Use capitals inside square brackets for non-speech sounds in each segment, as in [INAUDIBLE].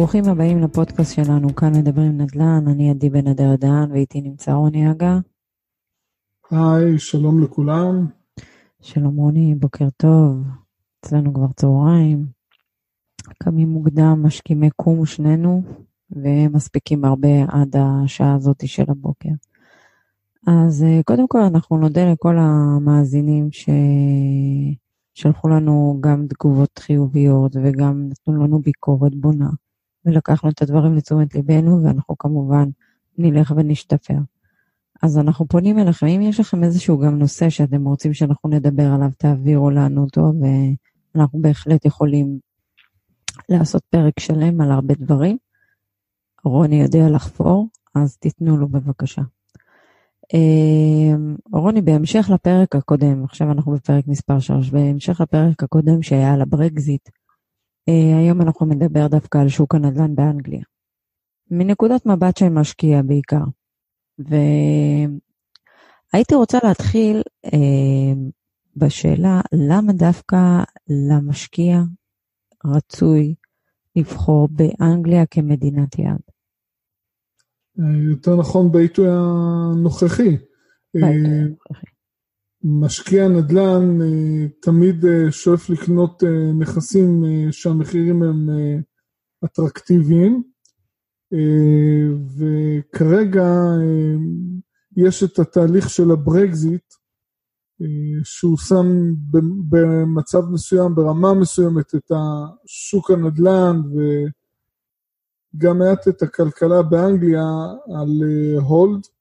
ברוכים הבאים לפודקאסט שלנו, כאן מדברים נדל"ן, אני עדי בן אדר דהן ואיתי נמצא רוני אגה. היי, שלום לכולם. שלום רוני, בוקר טוב, אצלנו כבר צהריים. קמים מוקדם, משכימי קום שנינו, ומספיקים הרבה עד השעה הזאת של הבוקר. אז אה, קודם כל אנחנו נודה לכל המאזינים ששלחו לנו גם תגובות חיוביות וגם נתנו לנו ביקורת בונה, ולקחנו את הדברים לתשומת ליבנו, ואנחנו כמובן נלך ונשתפר. אז אנחנו פונים אליכם, אם יש לכם איזשהו גם נושא שאתם רוצים שאנחנו נדבר עליו, תעבירו לנו אותו, ואנחנו בהחלט יכולים לעשות פרק שלם על הרבה דברים. רוני יודע לחפור, אז תיתנו לו בבקשה. אמ, רוני, בהמשך לפרק הקודם, עכשיו אנחנו בפרק מספר 3, בהמשך לפרק הקודם שהיה על הברקזיט, אה, היום אנחנו נדבר דווקא על שוק הנדל"ן באנגליה. מנקודת מבט של משקיע בעיקר. והייתי רוצה להתחיל אה, בשאלה למה דווקא למשקיע רצוי לבחור באנגליה כמדינת יעד. יותר נכון בעיתוי הנוכחי. אה, משקיע נדל"ן אה, תמיד אה, שואף לקנות נכסים שהמחירים הם אטרקטיביים, וכרגע יש את התהליך של הברקזיט, שהוא שם במצב מסוים, ברמה מסוימת, את השוק הנדל"ן וגם מעט את הכלכלה באנגליה על הולד, אה, אה,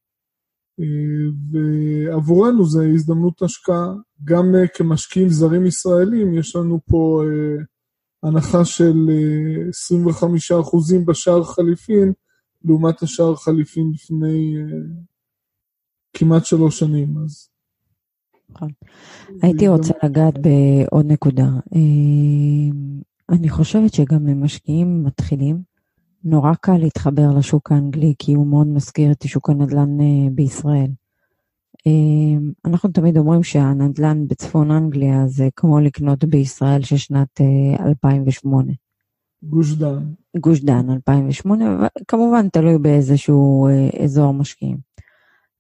ועבורנו זו הזדמנות השקעה. גם אה, כמשקיעים זרים ישראלים, יש לנו פה הנחה של 25% בשער חליפין, לעומת השער חליפין לפני כמעט שלוש שנים. אז נכון. הייתי רוצה לגעת בעוד נקודה. אה, אני חושבת שגם למשקיעים מתחילים, נורא קל להתחבר לשוק האנגלי, כי הוא מאוד מזכיר את שוק הנדל"ן אה, בישראל. אה, אנחנו תמיד אומרים שהנדל"ן בצפון אנגליה זה כמו לקנות בישראל של שנת 2008. גוש דן. גוש דן 2008, כמובן תלוי באיזשהו אזור משקיעים.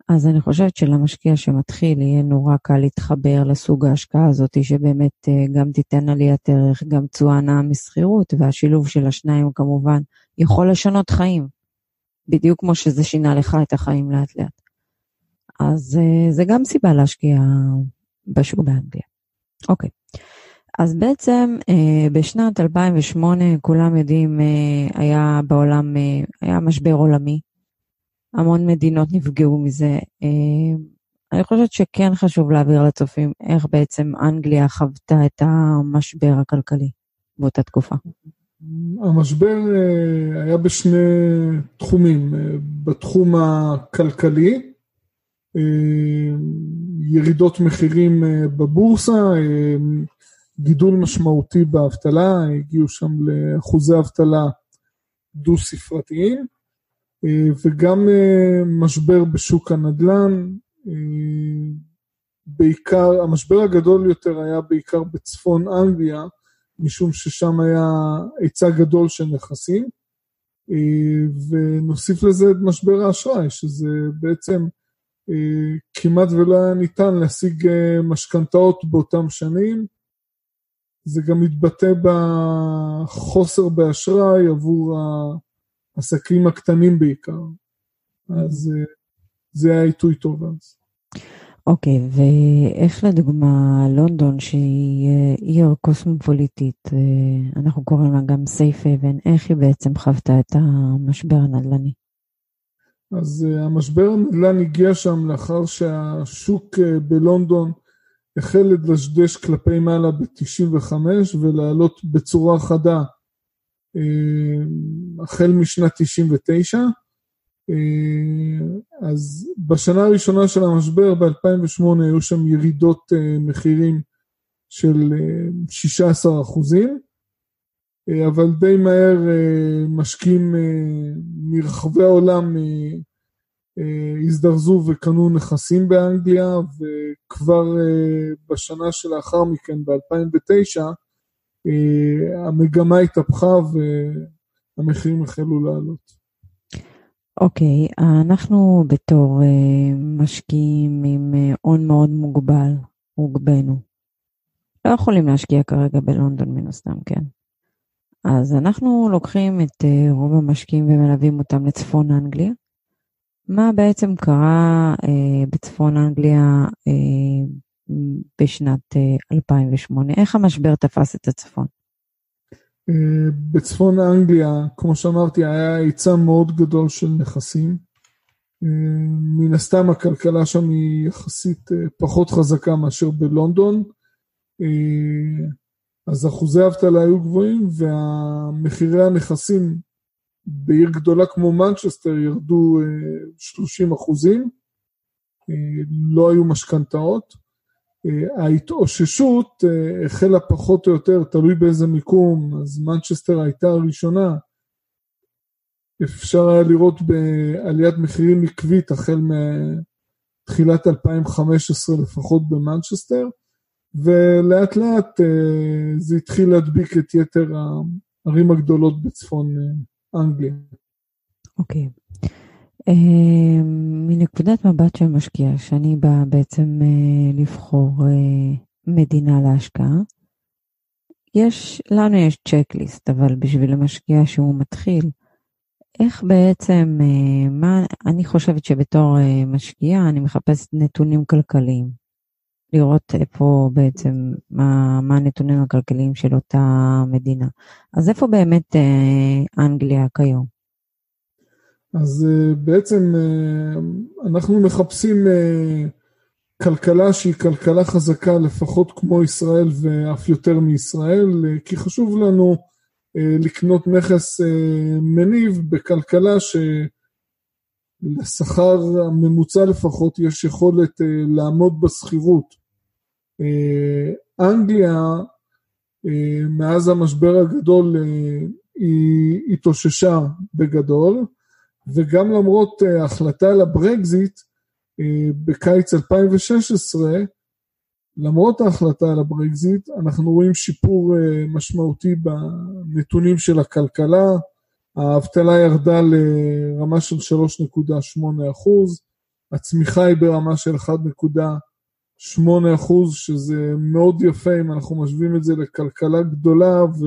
אז אני חושבת שלמשקיע שמתחיל יהיה נורא קל להתחבר לסוג ההשקעה הזאת, שבאמת אה, גם תיתן עליית ערך, גם תשואה נאה משכירות, והשילוב של השניים כמובן יכול לשנות חיים, בדיוק כמו שזה שינה לך את החיים לאט לאט. אז אה, זה גם סיבה להשקיע בשוק באנגליה. אוקיי. אז בעצם אה, בשנת 2008 כולם יודעים, היה בעולם, היה משבר עולמי, המון מדינות נפגעו מזה. אה, אני חושבת שכן חשוב להעביר לצופים איך בעצם אנגליה חוותה את המשבר הכלכלי באותה תקופה. המשבר אה, היה בשני תחומים. אה, בתחום הכלכלי, ירידות מחירים בבורסה, גידול משמעותי באבטלה, הגיעו שם לאחוזי אבטלה דו-ספרתיים. אה, וגם אה, משבר בשוק הנדל"ן, אה, בעיקר, המשבר הגדול יותר היה בעיקר בצפון אנגליה, משום ששם היה היצע גדול של נכסים, ונוסיף לזה את משבר האשראי, שזה בעצם כמעט ולא היה ניתן להשיג משכנתאות באותם שנים. זה גם מתבטא בחוסר באשראי עבור העסקים הקטנים בעיקר. אז אה, זה היה עיתוי טוב אז. אוקיי, ואיך לדוגמה לונדון, שהיא אה, עיר קוסמופוליטית, אה, אנחנו קוראים לה גם סייף אבן, איך היא בעצם חוותה את המשבר הנדל"ני? אז המשבר הנדל"ן הגיע שם לאחר שהשוק בלונדון החל לדשדש כלפי מעלה ב-95 ולעלות בצורה חדה אה, החל משנת 99. אה, אז בשנה הראשונה של המשבר, ב-2008, היו שם ירידות אה, מחירים של 16 אחוזים, אבל די מהר משקיעים מרחבי העולם הזדרזו וקנו נכסים באנגליה, וכבר בשנה שלאחר מכן, ב-2009, אה, המגמה התהפכה המחירים החלו לעלות. אוקיי, okay, אנחנו בתור uh, משקיעים עם uh, הון מאוד מוגבל, הוגבנו. לא יכולים להשקיע כרגע בלונדון מן הסתם, כן? אז אנחנו לוקחים את uh, רוב המשקיעים ומלווים אותם לצפון אנגליה. מה בעצם קרה uh, בצפון אנגליה uh, בשנת uh, 2008? איך המשבר תפס את הצפון? אה, בצפון אנגליה, כמו שאמרתי, היה היצע מאוד גדול של נכסים. אה, מן הסתם הכלכלה שם היא יחסית אה, פחות חזקה מאשר בלונדון, אז אחוזי האבטלה היו גבוהים ומחירי הנכסים בעיר גדולה כמו מנצ'סטר ירדו 30 אחוזים, לא היו משכנתאות. אה, ההתאוששות אה, החלה פחות או יותר, תלוי באיזה מיקום, אז מנצ'סטר הייתה הראשונה. אפשר היה לראות בעליית מחירים עקבית החל מתחילת 2015 לפחות במנצ'סטר, ולאט לאט אה, זה התחיל להדביק את יתר הערים הגדולות בצפון אנגליה. אוקיי. Okay. אה, מנקודת מבט של משקיע, שאני באה בעצם אה, לבחור אה, מדינה להשקעה, יש, לנו יש צ'קליסט, אבל בשביל המשקיע שהוא מתחיל, איך בעצם, מה, אני חושבת שבתור משקיע אני מחפשת נתונים כלכליים. לראות איפה בעצם, מה, מה הנתונים הכלכליים של אותה מדינה. אז איפה באמת אנגליה כיום? אז uh, בעצם uh, אנחנו מחפשים uh, כלכלה שהיא כלכלה חזקה לפחות כמו ישראל ואף יותר מישראל, כי חשוב לנו לקנות נכס מניב בכלכלה שלשכר הממוצע לפחות יש יכולת לעמוד בשכירות. אנגליה מאז המשבר הגדול היא התאוששה בגדול, וגם למרות אה, ההחלטה על הברקזיט אה, בקיץ 2016, למרות ההחלטה על הברקזיט, אנחנו רואים שיפור אה, משמעותי בנתונים של הכלכלה, האבטלה ירדה לרמה של 3.8 אחוז, הצמיחה היא ברמה של 1.8 אחוז, שזה מאוד יפה אם אנחנו משווים את זה לכלכלה גדולה ו...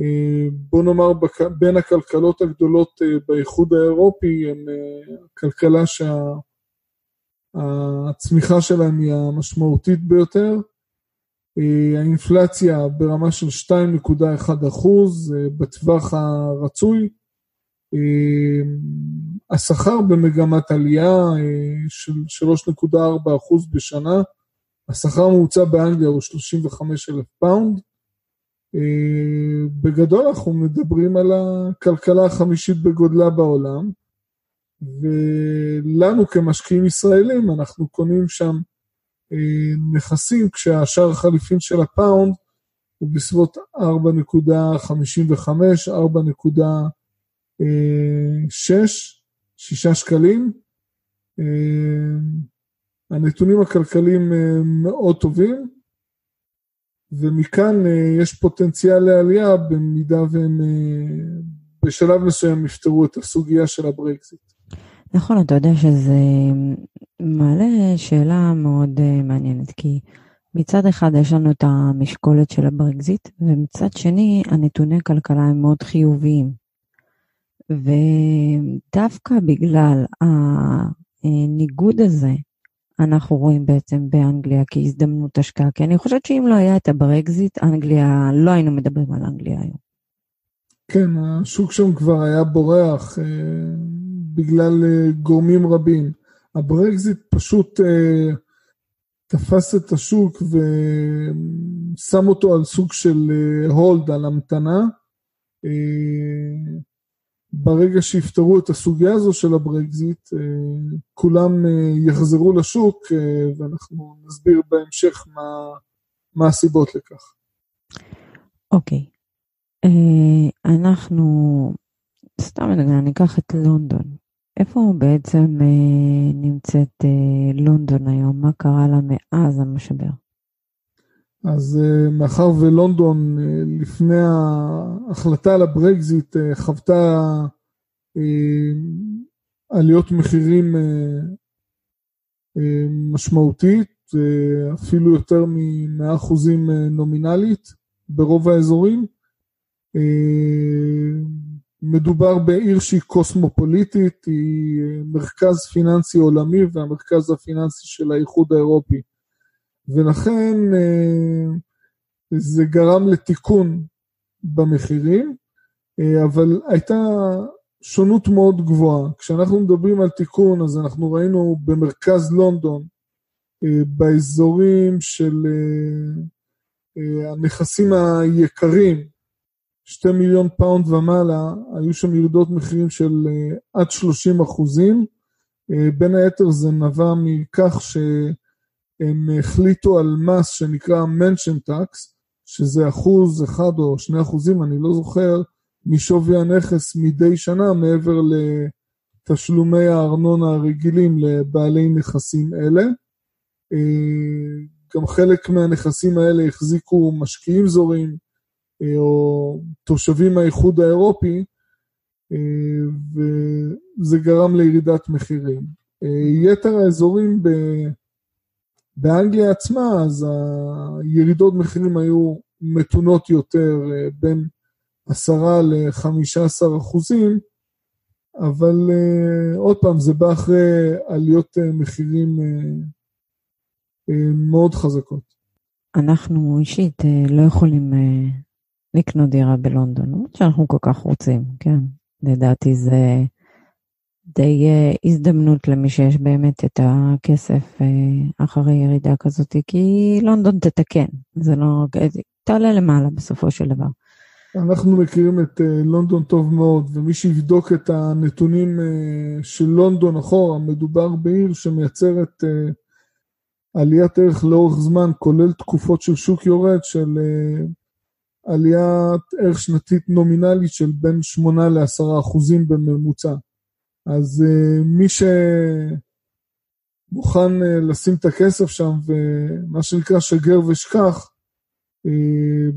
אה, בוא נאמר בין הכלכלות הגדולות אה, באיחוד האירופי הן אה, כלכלה שהצמיחה שלהם היא המשמעותית ביותר. האינפלציה ברמה של 2.1 אחוז בטווח הרצוי. השכר במגמת עלייה של 3.4 אחוז בשנה. השכר הממוצע באנגליה הוא 35 אלף פאונד. אה, בגדול אנחנו מדברים על הכלכלה החמישית בגודלה בעולם, ולנו כמשקיעים ישראלים אנחנו קונים שם אה, נכסים כשהשער החליפין של הפאונד הוא בסביבות 4.55, 4.6, 6 שקלים. אה, הנתונים הכלכליים מאוד טובים, ומכאן אה, יש פוטנציאל לעלייה במידה והם אה, בשלב מסוים יפתרו את הסוגיה של הברקזיט. נכון, אתה יודע שזה מעלה שאלה מאוד אה, מעניינת, כי מצד אחד יש לנו את המשקולת של הברקזיט, ומצד שני הנתוני כלכלה הם מאוד חיוביים. ודווקא בגלל הניגוד הזה אנחנו רואים בעצם באנגליה כהזדמנות השקעה, כי אני חושבת שאם לא היה את הברקזיט, אנגליה, לא היינו מדברים על אנגליה היום. כן, השוק שם כבר היה בורח אה, בגלל אה, גורמים רבים. הברקזיט פשוט אה, תפס את השוק ושם אותו על סוג של אה, hold, על המתנה. ברגע שיפתרו את הסוגיה הזו של הברקזיט, אה, כולם אה, יחזרו לשוק אה, ואנחנו נסביר בהמשך מה, מה הסיבות לכך. אוקיי, okay. אנחנו, סתם אני אקח את לונדון. איפה בעצם נמצאת לונדון היום? מה קרה לה מאז המשבר? אז מאחר ולונדון לפני ההחלטה על הברקזיט חוותה עליות מחירים משמעותית, אפילו יותר מ-100% נומינלית ברוב האזורים. מדובר בעיר שהיא קוסמופוליטית, היא מרכז פיננסי עולמי והמרכז הפיננסי של האיחוד האירופי. ולכן זה גרם לתיקון במחירים, אבל הייתה שונות מאוד גבוהה. כשאנחנו מדברים על תיקון, אז אנחנו ראינו במרכז לונדון, באזורים של הנכסים היקרים, שתי מיליון פאונד ומעלה, היו שם ירידות מחירים של עד 30 אחוזים. בין היתר זה נבע מכך שהם החליטו על מס שנקרא mention tax, שזה אחוז אחד או שני אחוזים, אני לא זוכר, משווי הנכס מדי שנה מעבר לתשלומי הארנונה הרגילים לבעלי נכסים אלה. גם חלק מהנכסים האלה החזיקו משקיעים זורים או תושבים מהאיחוד האירופי, וזה גרם לירידת מחירים. יתר האזורים באנגליה עצמה, אז הירידות מחירים היו מתונות יותר, בין עשרה לחמישה עשר אחוזים, אבל עוד פעם, זה בא אחרי עליות מחירים מאוד חזקות. אנחנו אישית לא יכולים לקנות דירה בלונדון, למרות שאנחנו כל כך רוצים, כן. לדעתי זה די הזדמנות למי שיש באמת את הכסף אחרי ירידה כזאת, כי לונדון תתקן, זה לא, תעלה למעלה בסופו של דבר. אנחנו מכירים את לונדון טוב מאוד, ומי שיבדוק את הנתונים של לונדון אחורה, מדובר בעיר שמייצרת עליית ערך לאורך זמן, כולל תקופות של שוק יורד, של עליית ערך שנתית נומינלית של בין 8 ל-10 אחוזים בממוצע. אז מי שמוכן לשים את הכסף שם, ומה שנקרא שגר ושכח,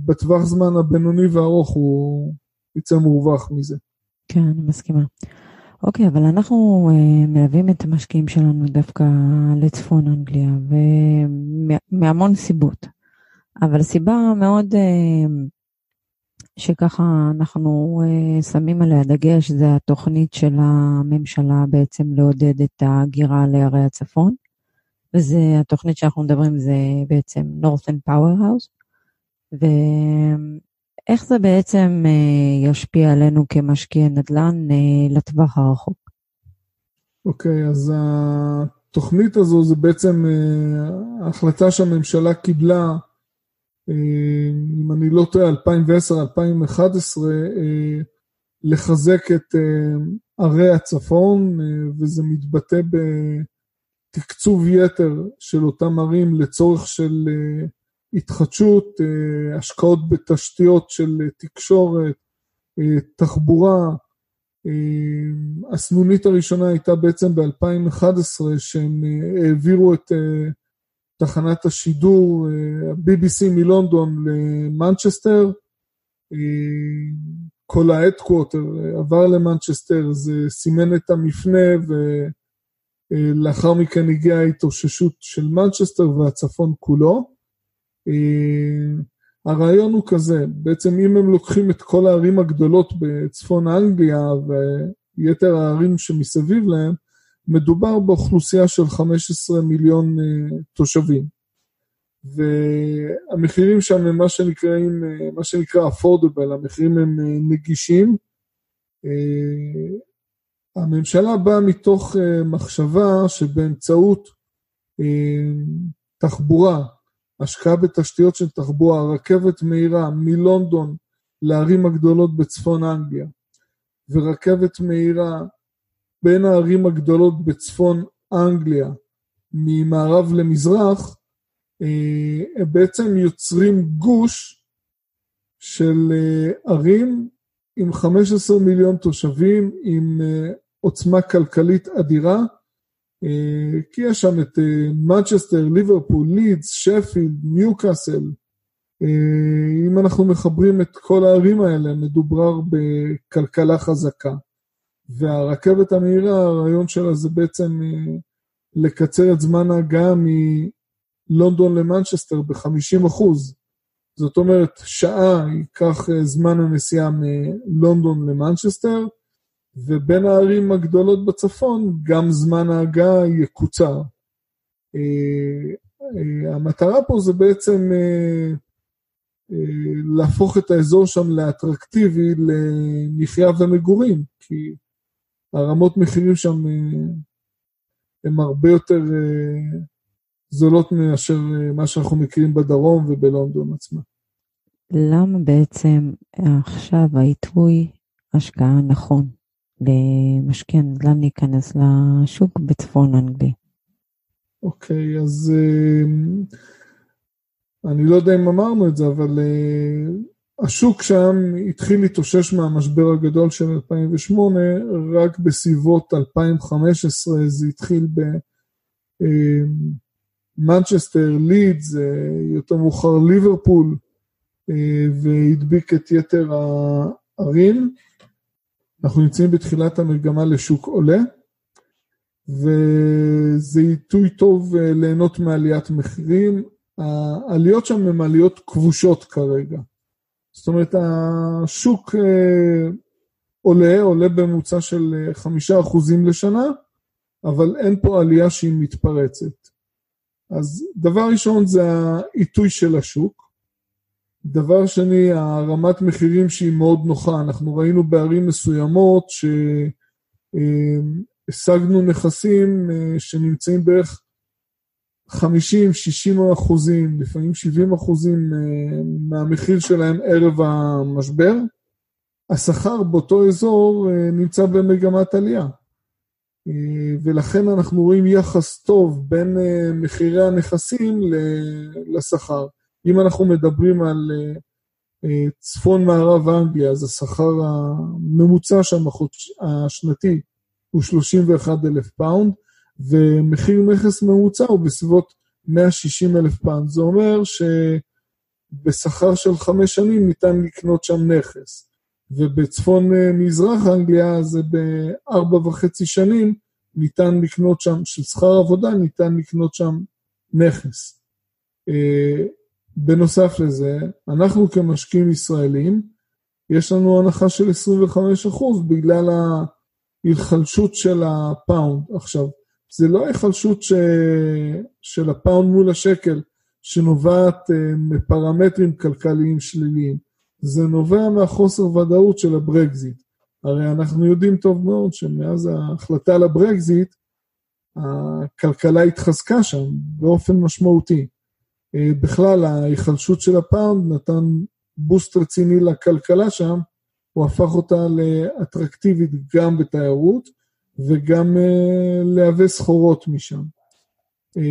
בטווח זמן הבינוני והארוך הוא יצא מורווח מזה. כן, אני מסכימה. אוקיי, אבל אנחנו uh, מלווים את המשקיעים שלנו דווקא לצפון אנגליה, ומהמון סיבות. אבל סיבה מאוד uh, שככה אנחנו uh, שמים עליה דגש, זה התוכנית של הממשלה בעצם לעודד את ההגירה לערי הצפון, וזה התוכנית שאנחנו מדברים, זה בעצם Northern Powerhouse, ואיך זה בעצם uh, ישפיע עלינו כמשקיעי נדל"ן uh, לטווח הרחוק? אוקיי, okay, אז התוכנית הזו זה בעצם uh, החלטה שהממשלה קיבלה אם אני לא טועה, 2010-2011, לחזק את ערי הצפון, וזה מתבטא בתקצוב יתר של אותם ערים לצורך של התחדשות, השקעות בתשתיות של תקשורת, תחבורה. הסנונית הראשונה הייתה בעצם ב-2011, שהם העבירו את תחנת השידור, ה-BBC מלונדון למנצ'סטר, כל ה headquarter עבר למנצ'סטר, זה סימן את המפנה ולאחר מכן הגיעה ההתאוששות של מנצ'סטר והצפון כולו. הרעיון הוא כזה, בעצם אם הם לוקחים את כל הערים הגדולות בצפון אנגליה ויתר הערים שמסביב להם, מדובר באוכלוסייה של 15 מיליון תושבים. והמחירים שם הם מה שנקראים, מה שנקרא affordable, המחירים הם נגישים. הממשלה באה מתוך מחשבה שבאמצעות תחבורה, השקעה בתשתיות של תחבורה, רכבת מהירה מלונדון לערים הגדולות בצפון אנגליה, ורכבת מהירה בין הערים הגדולות בצפון אנגליה, ממערב למזרח, בעצם יוצרים גוש של ערים עם 15 מיליון תושבים, עם עוצמה כלכלית אדירה, כי יש שם את מנצ'סטר, ליברפול, לידס, שפילד, ניוקאסל, אה, אם אנחנו מחברים את כל הערים האלה, מדובר בכלכלה חזקה. והרכבת המהירה, הרעיון שלה זה בעצם אה, לקצר את זמן ההגעה מלונדון למנצ'סטר ב-50 אחוז. זאת אומרת, שעה ייקח אה, זמן הנסיעה מלונדון למנצ'סטר, ובין הערים הגדולות בצפון גם זמן ההגעה יקוצר. המטרה פה זה בעצם להפוך את האזור שם לאטרקטיבי למחיה ומגורים, כי הרמות מחירים שם הן הרבה יותר זולות מאשר מה שאנחנו מכירים בדרום ובלונדון עצמה. למה בעצם עכשיו העיתוי השקעה נכון למשקיע נדל"ן להיכנס לשוק בצפון אנגלי? אוקיי, okay, אז אני לא יודע אם אמרנו את זה, אבל השוק שם התחיל להתאושש מהמשבר הגדול של 2008, רק בסביבות 2015 זה התחיל במנצ'סטר, לידס, יותר מאוחר ליברפול, uh, והדביק את יתר הערים. אנחנו נמצאים בתחילת המגמה לשוק עולה, וזה עיתוי טוב ליהנות מעליית מחירים. העליות שם הן עליות כבושות כרגע. זאת אומרת, השוק אה, עולה, עולה בממוצע של אה, חמישה אחוזים לשנה, אבל אין פה עלייה שהיא מתפרצת. אז דבר ראשון זה העיתוי של השוק. דבר שני, הרמת מחירים שהיא מאוד נוחה. אנחנו ראינו בערים מסוימות שהשגנו אה, נכסים שנמצאים בערך 50-60 אחוזים, לפעמים 70 אחוזים אה, מהמחיר שלהם ערב המשבר, השכר באותו אזור אה, נמצא במגמת עלייה. אה, ולכן אנחנו רואים יחס טוב בין מחירי הנכסים לשכר. אם אנחנו מדברים על צפון מערב אנגליה, אז השכר הממוצע שם השנתי הוא 31 אלף פאונד, ומחיר נכס ממוצע הוא בסביבות 160 אלף פאונד. זה אומר שבשכר של חמש שנים ניתן לקנות שם נכס. ובצפון אה, מזרח אנגליה זה בארבע וחצי שנים ניתן לקנות שם, של שכר עבודה ניתן לקנות שם נכס. אה, בנוסף לזה, אנחנו כמשקיעים ישראלים, יש לנו הנחה של 25% בגלל ההיחלשות של הפאונד. עכשיו, זה לא היחלשות ש... של הפאונד מול השקל, שנובעת uh, מפרמטרים כלכליים שליליים, זה נובע מהחוסר ודאות של הברקזיט. הרי אנחנו יודעים טוב מאוד שמאז ההחלטה על הברקזיט, הכלכלה התחזקה שם באופן משמעותי. Uh, בכלל, ההיחלשות של הפאונד נתן בוסט רציני לכלכלה שם, הוא הפך אותה לאטרקטיבית גם בתיירות, וגם uh, להווה סחורות משם. Uh,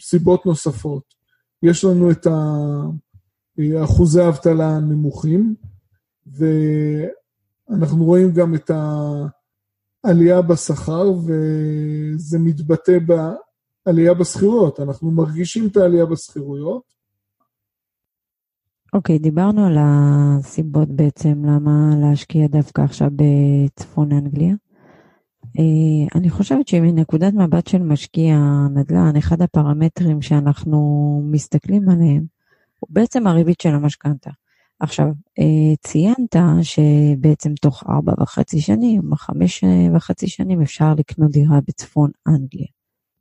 סיבות נוספות, יש לנו את אה, אחוזי האבטלה הנמוכים, ואנחנו רואים גם את העלייה בשכר, וזה מתבטא בעלייה בשכירויות. אנחנו מרגישים את העלייה בשכירויות. אוקיי, okay, דיברנו על הסיבות בעצם למה להשקיע דווקא עכשיו בצפון אנגליה. אה, אני חושבת שמנקודת מבט של משקיע נדל"ן, אחד הפרמטרים שאנחנו מסתכלים עליהם הוא בעצם הריבית של המשכנתה. עכשיו, אה, ציינת שבעצם תוך ארבע וחצי שנים, חמש וחצי שנים, אפשר לקנות דירה בצפון אנגליה.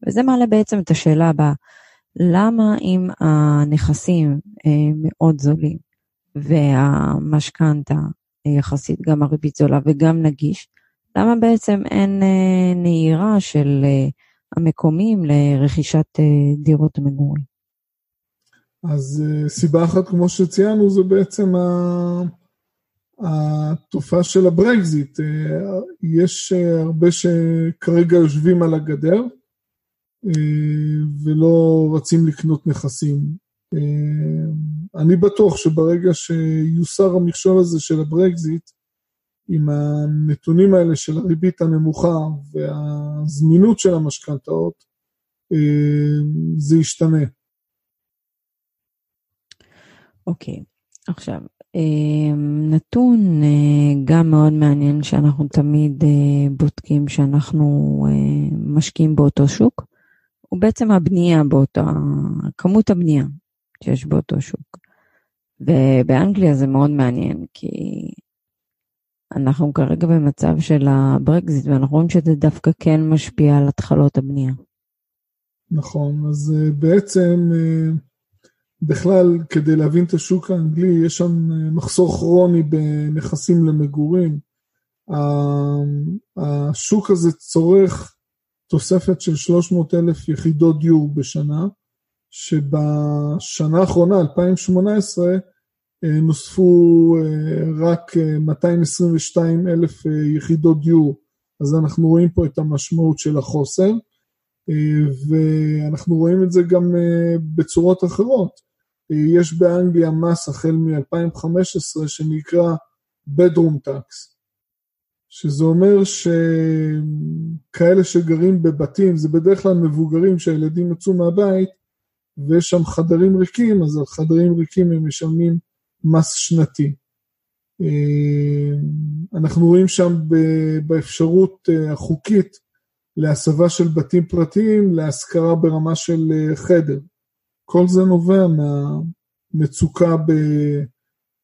וזה מעלה בעצם את השאלה הבאה, למה אם הנכסים אה, מאוד זולים והמשכנתה יחסית גם הריבית זולה וגם נגיש, למה בעצם אין אה, נהירה של אה, המקומיים לרכישת אה, דירות המגורים? אז סיבה אחת, כמו שציינו, זה בעצם התופעה של הברקזיט. יש הרבה שכרגע יושבים על הגדר ולא רצים לקנות נכסים. אני בטוח שברגע שיוסר המכשול הזה של הברקזיט, עם הנתונים האלה של הריבית הנמוכה והזמינות של המשכנתאות, אה, זה ישתנה. אוקיי, עכשיו, נתון גם מאוד מעניין שאנחנו תמיד בודקים שאנחנו משקיעים באותו שוק, הוא בעצם הבנייה באותו, כמות הבנייה שיש באותו שוק. ובאנגליה זה מאוד מעניין, כי אנחנו כרגע במצב של הברקזיט, ואנחנו רואים שזה דווקא כן משפיע על התחלות הבנייה. נכון, אז אה, בעצם אה, בכלל, כדי להבין את השוק האנגלי, יש שם אה, מחסור כרוני בנכסים למגורים. השוק הזה צורך תוספת של 300 אלף יחידות דיור בשנה, שבשנה האחרונה, 2018, אה, נוספו אה, רק 222 אלף יחידות דיור, אז אנחנו רואים פה את המשמעות של החוסר, ואנחנו רואים את זה גם בצורות אחרות. יש באנגליה מס החל מ-2015 שנקרא bedroom tax, שזה אומר שכאלה שגרים בבתים, זה בדרך כלל מבוגרים שהילדים יצאו מהבית ויש שם חדרים ריקים, אז על חדרים ריקים הם משלמים מס שנתי. אנחנו רואים שם באפשרות החוקית להסבה של בתים פרטיים להשכרה ברמה של חדר. כל זה נובע מהמצוקה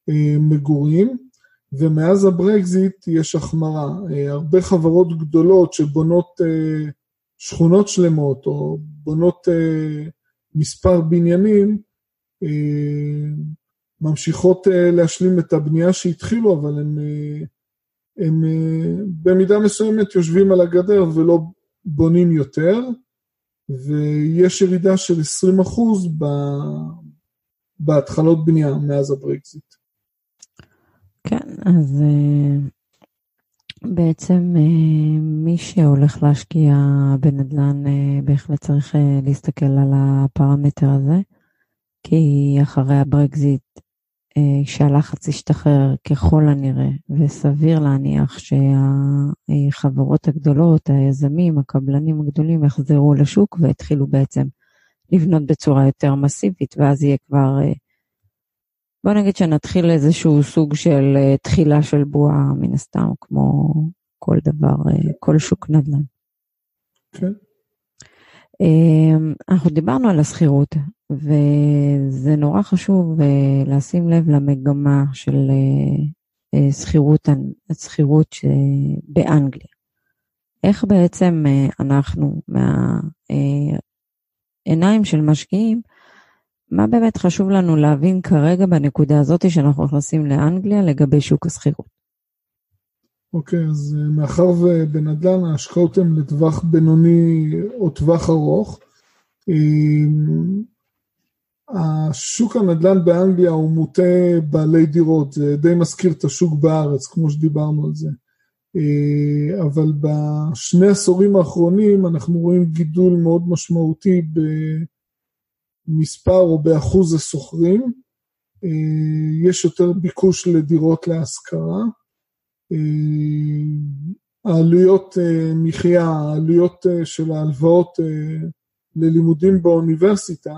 במגורים, ומאז הברקזיט יש החמרה. הרבה חברות גדולות שבונות אה, שכונות שלמות או בונות אה, מספר בניינים, אה, ממשיכות להשלים את הבנייה שהתחילו, אבל הם, הם במידה מסוימת יושבים על הגדר ולא בונים יותר. ויש ירידה של 20% ב... בהתחלות בנייה מאז הברקזיט. כן, אז אה, בעצם אה, מי שהולך להשקיע בנדל"ן אה, בהחלט צריך להסתכל על הפרמטר הזה, כי אחרי הברקזיט אה, שהלחץ ישתחרר ככל הנראה, וסביר להניח שהחברות הגדולות, היזמים, הקבלנים הגדולים יחזרו לשוק ויתחילו בעצם לבנות בצורה יותר מסיבית, ואז יהיה כבר, אה, בוא נגיד שנתחיל איזשהו סוג של אה, תחילה של בועה, מן הסתם, כמו כל דבר, כל שוק נדל"ן. כן. אנחנו דיברנו על השכירות, וזה נורא חשוב אה, לשים לב למגמה של אה, אה, שכירות באנגליה. איך בעצם אנחנו מהעיניים של משקיעים, מה באמת חשוב לנו להבין כרגע בנקודה הזאת שאנחנו נכנסים לאנגליה לגבי שוק השכירות? אוקיי, אז מאחר ובנדל"ן ההשקעות הן לטווח בינוני או טווח ארוך, השוק הנדל"ן באנגליה הוא מוטה בעלי דירות, זה די מזכיר את השוק בארץ, כמו שדיברנו על זה. אה, אבל בשני עשורים האחרונים אנחנו רואים גידול מאוד משמעותי במספר או באחוז השוכרים. אה, יש יותר ביקוש לדירות להשכרה. אה, העלויות מחיה, העלויות של ההלוואות ללימודים באוניברסיטה,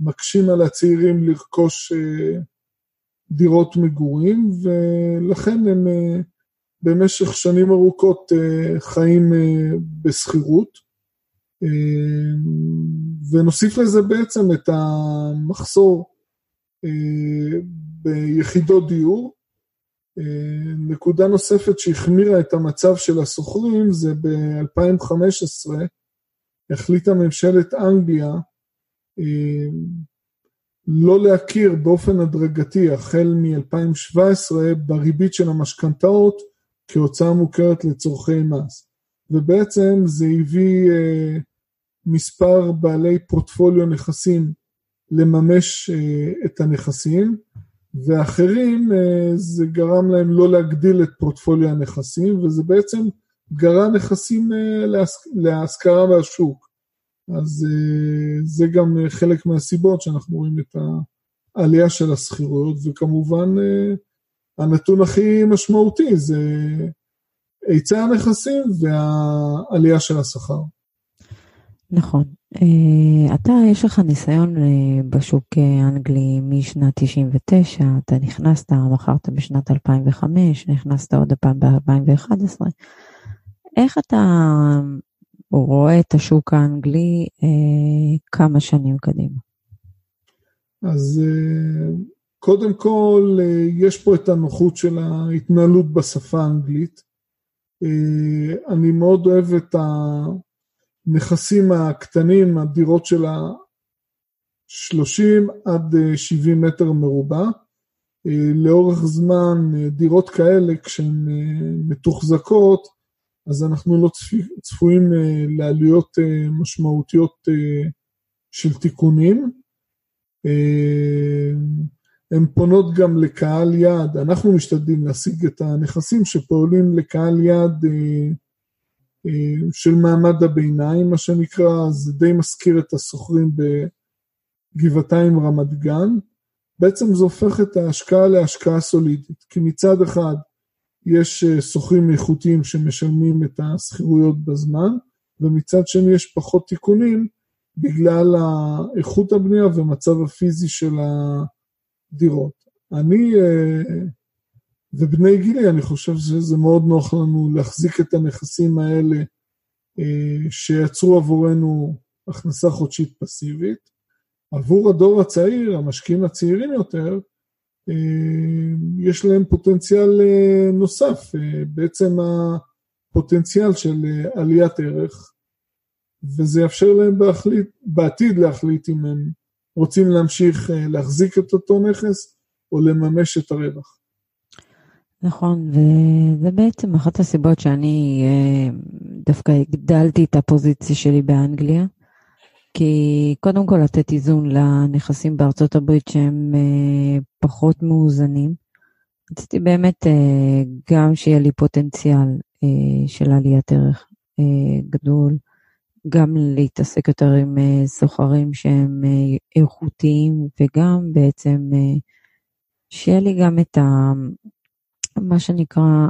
מקשים על הצעירים לרכוש אה, דירות מגורים, ולכן הם אה, במשך שנים ארוכות אה, חיים בשכירות. ונוסיף לזה בעצם את המחסור ביחידות דיור. נקודה נוספת שהחמירה את המצב של השוכרים זה ב-2015 החליטה ממשלת אנגליה לא להכיר באופן הדרגתי החל מ-2017 בריבית של המשכנתאות כהוצאה מוכרת לצורכי מס. ובעצם זה הביא אה, מספר בעלי פורטפוליו נכסים לממש אה, את הנכסים, ואחרים אה, זה גרם להם לא להגדיל את פורטפוליו הנכסים, וזה בעצם גרע נכסים אה, להשכרה מהשוק. אז אה, זה גם חלק מהסיבות שאנחנו רואים את העלייה של השכירויות, וכמובן הנתון הכי משמעותי זה היצע הנכסים והעלייה של השכר. נכון, אתה, יש לך ניסיון אה, בשוק האנגלי משנת 99, אתה נכנסת, מכרת בשנת 2005, נכנסת עוד פעם ב-2011. איך אתה רואה את השוק האנגלי אה, כמה שנים קדימה? אז קודם כל, יש פה את הנוחות של ההתנהלות בשפה האנגלית. אני מאוד אוהב את ה... הנכסים הקטנים, הדירות של ה-30 עד 70 מטר מרובע. אה, לאורך זמן אה, דירות כאלה כשהן אה, מתוחזקות, אז אנחנו לא צפויים לעלויות משמעותיות של תיקונים. הן פונות גם לקהל יעד, אנחנו משתדלים להשיג את הנכסים שפועלים לקהל יעד אה, של מעמד הביניים, מה שנקרא, זה די מזכיר את הסוחרים בגבעתיים רמת גן. בעצם זה הופך את ההשקעה להשקעה סולידית, כי מצד אחד יש אה, שוכרים איכותיים שמשלמים את השכירויות בזמן, ומצד שני יש פחות תיקונים בגלל איכות הבנייה ומצב הפיזי של הדירות. אני אה, ובני גילי, אני חושב שזה מאוד נוח לנו להחזיק את הנכסים האלה אה, שיצרו עבורנו הכנסה חודשית פסיבית. עבור הדור הצעיר, המשקיעים הצעירים יותר, אה, יש להם פוטנציאל אה, נוסף, בעצם הפוטנציאל של עליית ערך, וזה יאפשר להם בהחליט, בעתיד להחליט אם הם רוצים להמשיך להחזיק את אותו נכס או לממש את הרווח. נכון, וזה בעצם אחת הסיבות שאני אה, דווקא הגדלתי את הפוזיציה שלי באנגליה, כי קודם כל לתת איזון לנכסים בארצות הברית שהם אה, פחות מאוזנים. רציתי באמת אה, גם שיהיה לי פוטנציאל של עליית ערך גדול, גם להתעסק יותר עם סוחרים שהם איכותיים, וגם בעצם שיהיה לי גם את ה... מה שנקרא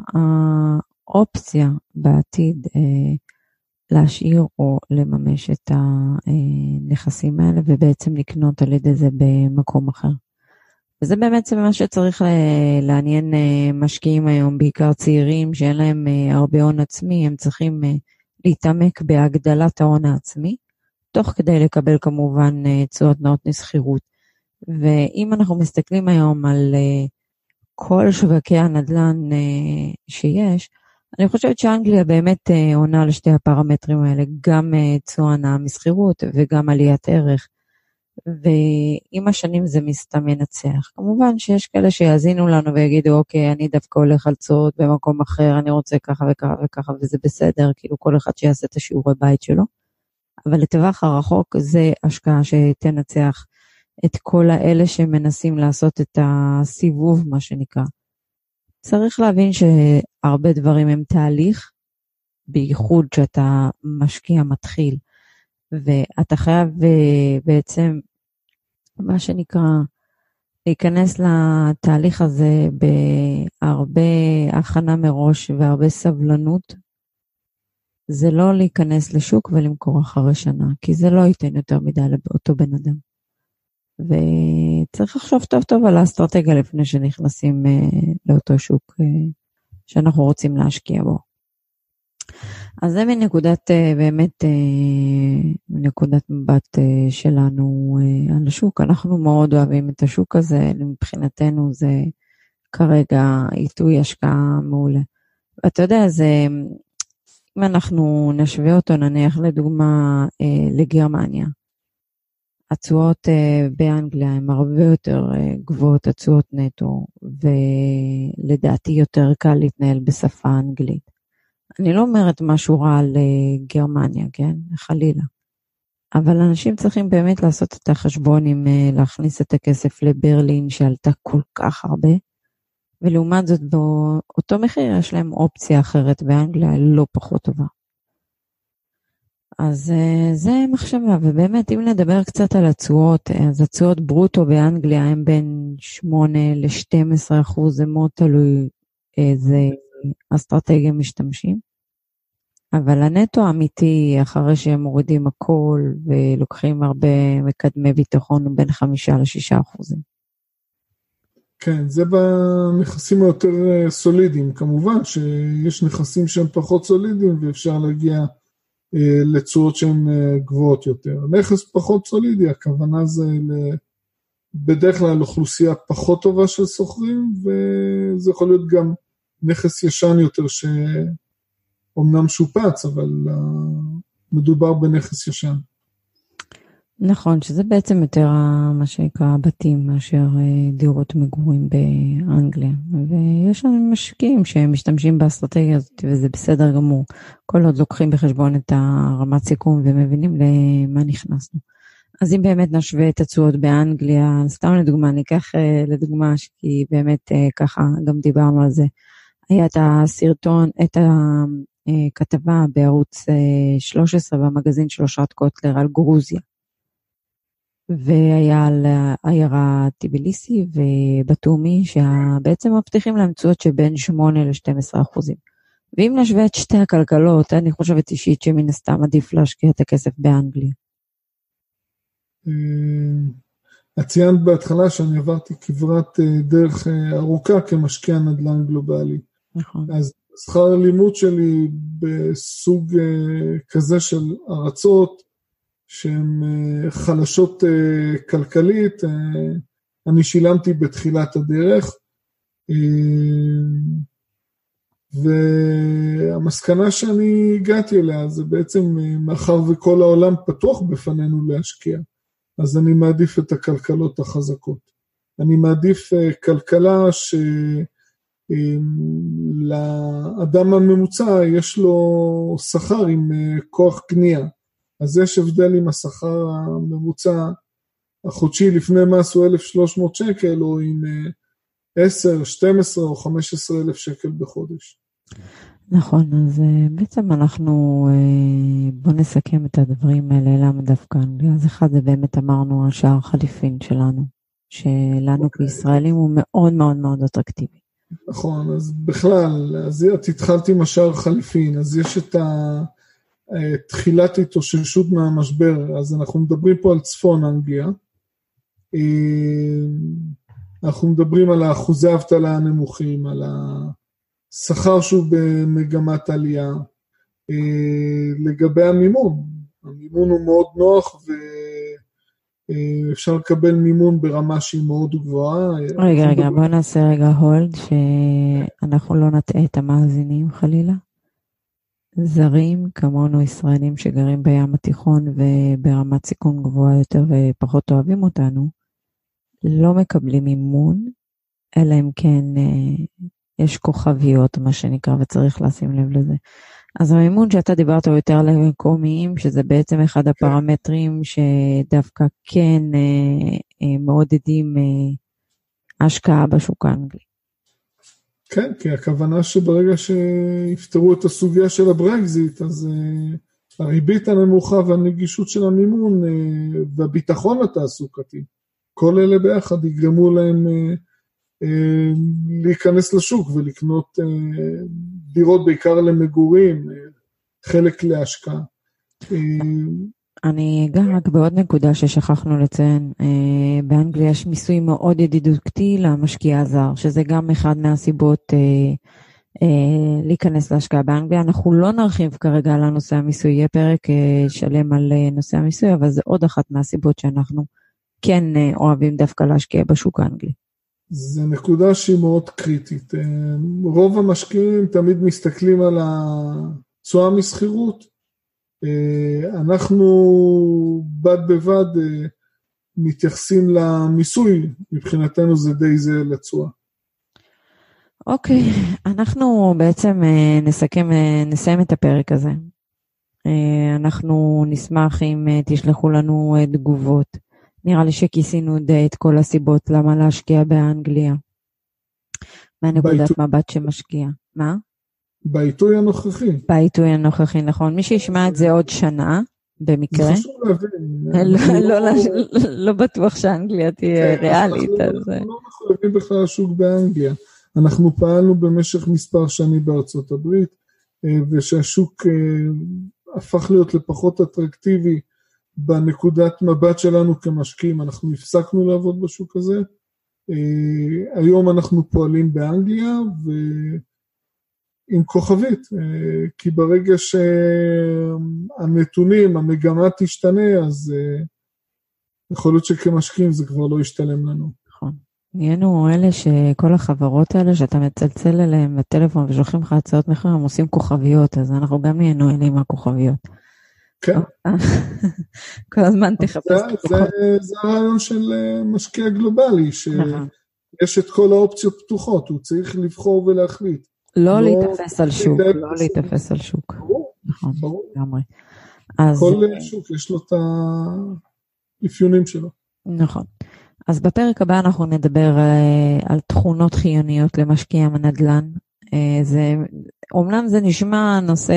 האופציה בעתיד אה, להשאיר או לממש את הנכסים האלה ובעצם לקנות על ידי זה במקום אחר. וזה בעצם מה שצריך לעניין אה, משקיעים היום, בעיקר צעירים שאין להם אה, הרבה הון עצמי, הם צריכים להתעמק בהגדלת ההון העצמי, תוך כדי לקבל כמובן תשואות נאות נסחירות. ואם אנחנו מסתכלים היום על כל שווקי הנדל"ן אה, שיש, אני חושבת שאנגליה באמת אה, עונה לשתי הפרמטרים האלה, גם אה, נאה משכירות וגם עליית ערך. ועם השנים זה מסתם ינצח. כמובן שיש כאלה שיאזינו לנו ויגידו, אוקיי, אני דווקא הולך על צורות במקום אחר, אני רוצה ככה וככה וככה, וזה בסדר, כאילו כל אחד שיעשה את השיעורי בית שלו. אבל לטווח הרחוק זה השקעה שתנצח את כל האלה שמנסים לעשות את הסיבוב, מה שנקרא. צריך להבין שהרבה דברים הם תהליך, בייחוד שאתה משקיע מתחיל, ואתה חייב אה, בעצם, מה שנקרא, להיכנס לתהליך הזה בהרבה הכנה מראש והרבה סבלנות. זה לא להיכנס לשוק ולמכור אחרי שנה, כי זה לא ייתן יותר מדי לאותו בן אדם. וצריך לחשוב טוב טוב על האסטרטגיה לפני שנכנסים uh, לאותו שוק uh, שאנחנו רוצים להשקיע בו. אז זה מנקודת, uh, באמת, מנקודת מבט שלנו על השוק. אנחנו מאוד אוהבים את השוק הזה, מבחינתנו זה כרגע עיתוי השקעה מעולה. ואתה יודע, זה, אם אנחנו נשווה אותו נניח לדוגמה לגרמניה, התשואות uh, באנגליה הן הרבה יותר uh, גבוהות, התשואות נטו, ולדעתי יותר קל להתנהל בשפה אנגלית. אני לא אומרת משהו רע על uh, גרמניה, כן? חלילה. אבל אנשים צריכים באמת לעשות את החשבון עם להכניס את הכסף לברלין שעלתה כל כך הרבה, ולעומת זאת באותו מחיר יש להם אופציה אחרת באנגליה לא פחות טובה. אז אה, זה מחשבה, ובאמת, אם נדבר קצת על התשואות, אה, אז התשואות ברוטו באנגליה הם בין 8 ל-12 אחוז, זה מאוד תלוי איזה אסטרטגיה משתמשים. 8 ל 12 אחוז זה מאוד תלוי איזה אסטרטגיה משתמשים. 8 ל 12 אחוז זה מאוד תלוי איזה אסטרטגיה משתמשים. 8 ל 12 אחוז זה מאוד תלוי איזה אסטרטגיה משתמשים. אבל הנטו האמיתי, אחרי שהם מורידים הכל ולוקחים הרבה מקדמי ביטחון, הוא בין חמישה לשישה אחוזים. כן, זה בנכסים היותר אה, סולידיים. כמובן שיש נכסים שהם פחות סולידיים ואפשר להגיע לתשואות שהן אה, גבוהות יותר. נכס פחות סולידי, הכוונה זה בדרך כלל אוכלוסייה פחות טובה של שוכרים, וזה יכול להיות גם נכס ישן יותר שאומנם שופץ, אבל מדובר בנכס ישן. נכון, שזה בעצם יותר מה שנקרא בתים מאשר אה, דירות מגורים באנגליה. ויש לנו משקיעים שמשתמשים באסטרטגיה הזאת, וזה בסדר גמור. כל עוד לוקחים בחשבון את הרמת סיכום ומבינים למה נכנסנו. אז אם באמת נשווה את התשואות באנגליה, סתם לדוגמה, ניקח אה, לדוגמה, כי באמת אה, ככה גם דיברנו על זה, היה את הסרטון, את הכתבה בערוץ 13 במגזין של אושרת קוטלר על גרוזיה. והיה על העיירה טיביליסי ובתומי, שבעצם מבטיחים להם תשואות שבין 8 ל-12 אחוזים. ואם נשווה את שתי הכלכלות, אני חושבת אישית שמן הסתם עדיף להשקיע את הכסף באנגליה. את ציינת בהתחלה שאני עברתי כברת אה, דרך אה, ארוכה כמשקיע נדל"ן גלובלי. נכון. אז שכר הלימוד שלי בסוג אה, כזה של ארצות, שהן אה, חלשות אה, כלכלית, אה, אני שילמתי בתחילת הדרך. והמסקנה שאני הגעתי אליה זה בעצם מאחר וכל העולם פתוח בפנינו להשקיע, אז אני מעדיף את הכלכלות החזקות. אני מעדיף כלכלה שלאדם הממוצע יש לו שכר עם כוח קנייה. אז יש הבדל אם השכר הממוצע החודשי לפני מס הוא 1,300 שקל, או עם 10, 12 או 15 אלף שקל בחודש. נכון, אז אה, בעצם אנחנו, אה, בואו נסכם את הדברים האלה, למה דווקא אנגליה? אז אחד זה באמת אמרנו על שער חליפין שלנו, שלנו okay. אוקיי. כישראלים הוא מאוד מאוד מאוד אטרקטיבי. נכון, אז בכלל, אז את התחלת עם השער חליפין, אז יש את ה... תחילת התאוששות מהמשבר, אז אנחנו מדברים פה על צפון אנגליה. אה, אנחנו מדברים על האחוזי האבטלה הנמוכים, על השכר שהוא במגמת עלייה. אה, לגבי המימון, המימון הוא מאוד נוח ואפשר לקבל מימון ברמה שהיא מאוד גבוהה. רגע, רגע, בוא נעשה רגע הולד, שאנחנו לא נטעה את המאזינים חלילה. זרים כמונו ישראלים שגרים בים התיכון וברמת סיכון גבוהה יותר ופחות אוהבים אותנו, לא מקבלים אימון, אלא אם כן אה, יש כוכביות, מה שנקרא, וצריך לשים לב לזה. אז המימון שאתה דיברת הוא יותר למקומיים, שזה בעצם אחד כן. הפרמטרים שדווקא כן אה, אה, מעודדים אה, השקעה בשוק האנגלי. כן, כי הכוונה שברגע שיפתרו את הסוגיה של הברקזיט, אז uh, הריבית הנמוכה והנגישות של המימון uh, והביטחון התעסוקתי, כל אלה ביחד יגרמו להם uh, uh, להיכנס לשוק ולקנות uh, דירות בעיקר למגורים, uh, חלק להשקעה. Uh, אני אגע רק בעוד נקודה ששכחנו לציין. אה, באנגליה יש מיסוי מאוד ידידותי למשקיע הזר, שזה גם אחד מהסיבות אה, אה, להיכנס להשקעה באנגליה. אנחנו לא נרחיב כרגע על הנושא המיסוי, יהיה פרק שלם על נושא המיסוי, אבל זה עוד אחת מהסיבות שאנחנו כן אוהבים דווקא להשקיע בשוק האנגלי. זו נקודה שהיא מאוד קריטית. רוב המשקיעים תמיד מסתכלים על התשואה משכירות, אנחנו בד בבד אה, מתייחסים למיסוי, מבחינתנו זה די זה לתשואה. אוקיי, okay, אנחנו בעצם אה, נסכם, נסיים את הפרק הזה. אנחנו נשמח אם תשלחו לנו תגובות. נראה לי שכיסינו די את כל הסיבות למה להשקיע באנגליה. מהנקודת מבט שמשקיע. מה? בעיתוי הנוכחי. בעיתוי הנוכחי, נכון. מי שישמע את זה עוד שנה, במקרה. זה חשוב להבין. לא, לא, לא בטוח שאנגליה תהיה כן, ריאלית. אנחנו לא מחויבים בכלל לשוק באנגליה. אנחנו פעלנו במשך מספר שנים בארצות הברית, ושהשוק הפך להיות לפחות אטרקטיבי בנקודת מבט שלנו כמשקיעים, אנחנו הפסקנו לעבוד בשוק הזה. היום אנחנו פועלים באנגליה ועם כוכבית, כי ברגע שהנתונים, המגמה תשתנה, אז יכול להיות שכמשקיעים זה כבר לא ישתלם לנו. נכון. נהיינו אלה שכל החברות האלה שאתה מצלצל אליהם בטלפון ושולחים לך הצעות מחיר, הם עושים כוכביות, אז אנחנו גם נהיינו אלה עם הכוכביות. כן. [LAUGHS] כל הזמן תחפש כוכביות. זה הרעיון של אה, משקיע גלובלי, נכון. שיש את כל האופציות פתוחות, הוא צריך לבחור ולהחליט. לא, לא להיתפס על שוק, לא להיתפס על שוק. נכון, ברור. כל שוק יש לו את האפיונים שלו. נכון. אז בפרק הבא אנחנו נדבר uh, על תכונות חיוניות למשקיע הנדל"ן. Uh, זה, אומנם זה נשמע נושא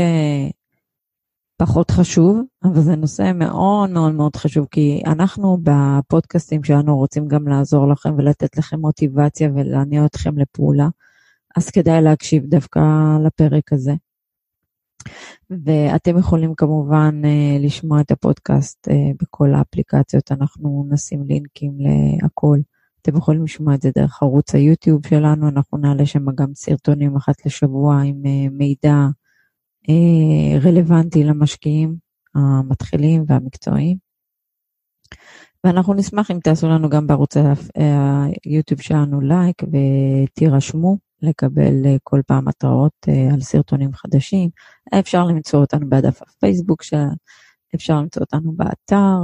פחות חשוב, אבל זה נושא מאוד מאוד מאוד חשוב, כי אנחנו בפודקאסטים שלנו רוצים גם לעזור לכם ולתת לכם מוטיבציה ולהניע אתכם לפעולה, אז כדאי להקשיב דווקא לפרק הזה. ואתם יכולים כמובן uh, לשמוע את הפודקאסט uh, בכל האפליקציות, אנחנו נשים לינקים להכל. אתם יכולים לשמוע את זה דרך ערוץ היוטיוב שלנו, אנחנו נעלה שם גם סרטונים אחת לשבוע עם uh, מידע רלוונטי למשקיעים המתחילים והמקצועיים. ואנחנו נשמח אם תעשו לנו גם בערוץ היוטיוב שלנו לייק ותירשמו. לקבל אה, כל פעם התראות אה, על סרטונים חדשים. אפשר למצוא אותנו בדף הפייסבוק שלנו, אפשר למצוא אותנו באתר,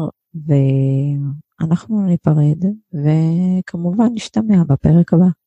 ואנחנו ניפרד, וכמובן נשתמע בפרק הבא.